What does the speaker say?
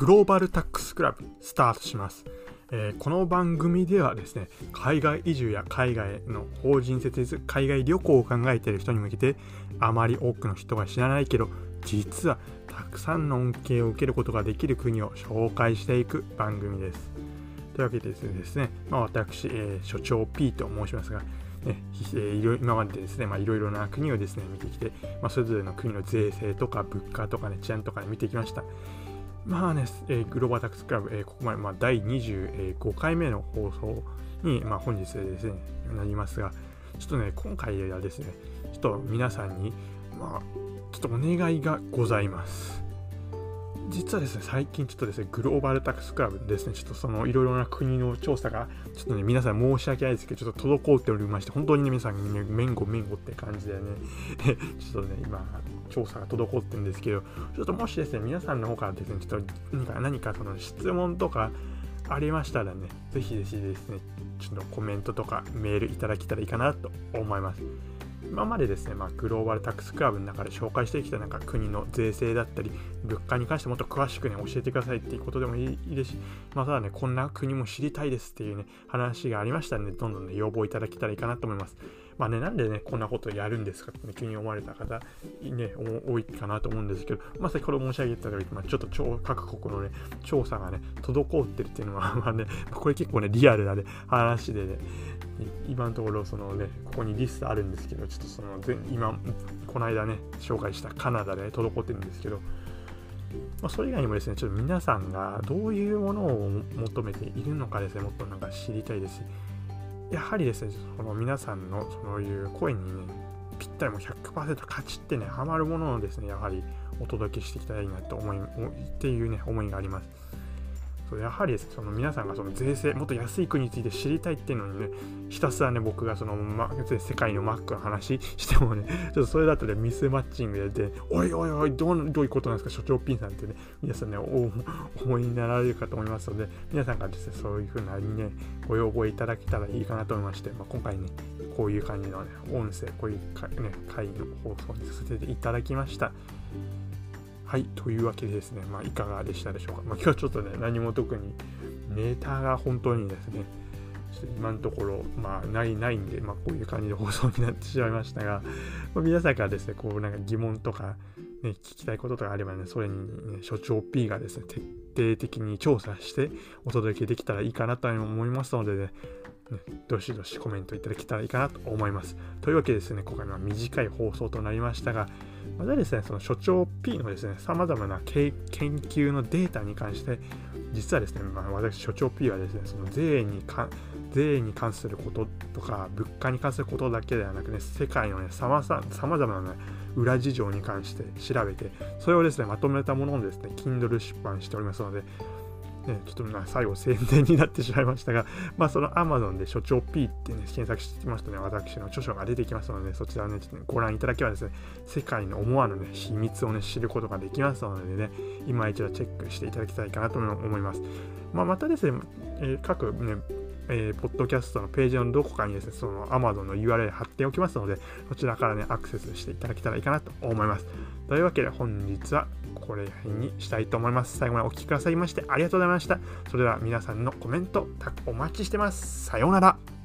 グローバルタックスクラブスタートします。えー、この番組ではですね、海外移住や海外の法人設立、海外旅行を考えている人に向けて、あまり多くの人が知らないけど、実はたくさんの恩恵を受けることができる国を紹介していく番組です。というわけでですね、まあ、私、えー、所長 P と申しますが、ね、今までですね、まあ、いろいろな国をですね、見てきて、まあ、それぞれの国の税制とか物価とかね、治安とか、ね、見てきました。まあね、えー、グローバルタックスクラブ、えー、ここまで、まあ、第25回目の放送に、まあ、本日ですね、なりますが、ちょっとね、今回はですね、ちょっと皆さんに、まあ、ちょっとお願いがございます。実はですね、最近ちょっとですね、グローバルタックスクラブですね、ちょっとそのいろいろな国の調査が、ちょっとね、皆さん申し訳ないですけど、ちょっと滞っておりまして、本当にね、皆さんにね、めんごめんごって感じでね、ちょっとね、今、調査が滞ってるんですけど、ちょっともしですね、皆さんの方からですね、ちょっと何か何かその質問とかありましたらね、ぜひぜひですね、ちょっとコメントとかメールいただけたらいいかなと思います。今までですね、まあ、グローバルタックスクラブの中で紹介してきたなんか国の税制だったり、物価に関してもっと詳しくね、教えてくださいっていうことでもいいですし、まあ、ただね、こんな国も知りたいですっていうね、話がありましたので、どんどんね、要望いただけたらいいかなと思います。まあね、なんでね、こんなことやるんですかって、ね、急に思われた方、ね、多いかなと思うんですけど、まあ、先ほど申し上げた通り、まあ、ちょっと各国のね、調査がね、滞ってるっていうのは、まあね、これ結構ね、リアルなね、話でね、今のところそのねここにリストあるんですけどちょっとその今この間ね紹介したカナダで滞ってるんですけど、まあ、それ以外にもですねちょっと皆さんがどういうものを求めているのかですねもっとなんか知りたいですやはりですねその皆さんのそういう声にねぴったりも100%勝ちってねハマるものをですねやはりお届けしていきたいなと思いっていうね思いがあります。やはりその皆さんがその税制もっと安い国について知りたいっていうのにねひたすらね僕がその、ま、世界のマックの話してもね ちょっとそれだとねミスマッチングでおいおいおいどうどういうことなんですか所長ピンさんってね皆さんねお思いになられるかと思いますので皆さんがですねそういうふうなにねご要望いただけたらいいかなと思いまして、まあ、今回ねこういう感じのね音声こういうか、ね、会の放送にさせていただきました。はい、というわけでですね、まあ、いかがでしたでしょうか。まあ、今日はちょっとね、何も特にネタが本当にですね、ちょっと今のところ、まあ、ないないんで、まあ、こういう感じで放送になってしまいましたが、まあ、皆さんからですね、こうなんか疑問とか、ね、聞きたいこととかあればね、それに、ね、所長 P がですね、徹底的に調査してお届けできたらいいかなと思いますのでね、ね、どしどしコメントいただけたらいいかなと思います。というわけでですね、今回は短い放送となりましたが、またですね、その所長 P のですね、様々な研究のデータに関して、実はですね、まあ、私、所長 P はですね、その税にか税に関することとか、物価に関することだけではなくね、世界のね、さまざまな、ね、裏事情に関して調べて、それをですね、まとめたものをですね、Kindle 出版しておりますので、ね、ちょっとまあ最後宣伝になってしまいましたが、まあその Amazon で所長 P ってね、検索してきますとね、私の著書が出てきますので、そちらをね、ちょっと、ご覧いただけばですね、世界の思わぬね、秘密をね、知ることができますのでね、今一度チェックしていただきたいかなと思います。まあ、またですね、えー、各ね、えー、ポッドキャストのページのどこかにですね、その Amazon の URL 貼っておきますので、そちらからね、アクセスしていただけたらいいかなと思います。というわけで本日はこれにしたいと思います。最後までお聴きくださいましてありがとうございました。それでは皆さんのコメント、お待ちしてます。さようなら。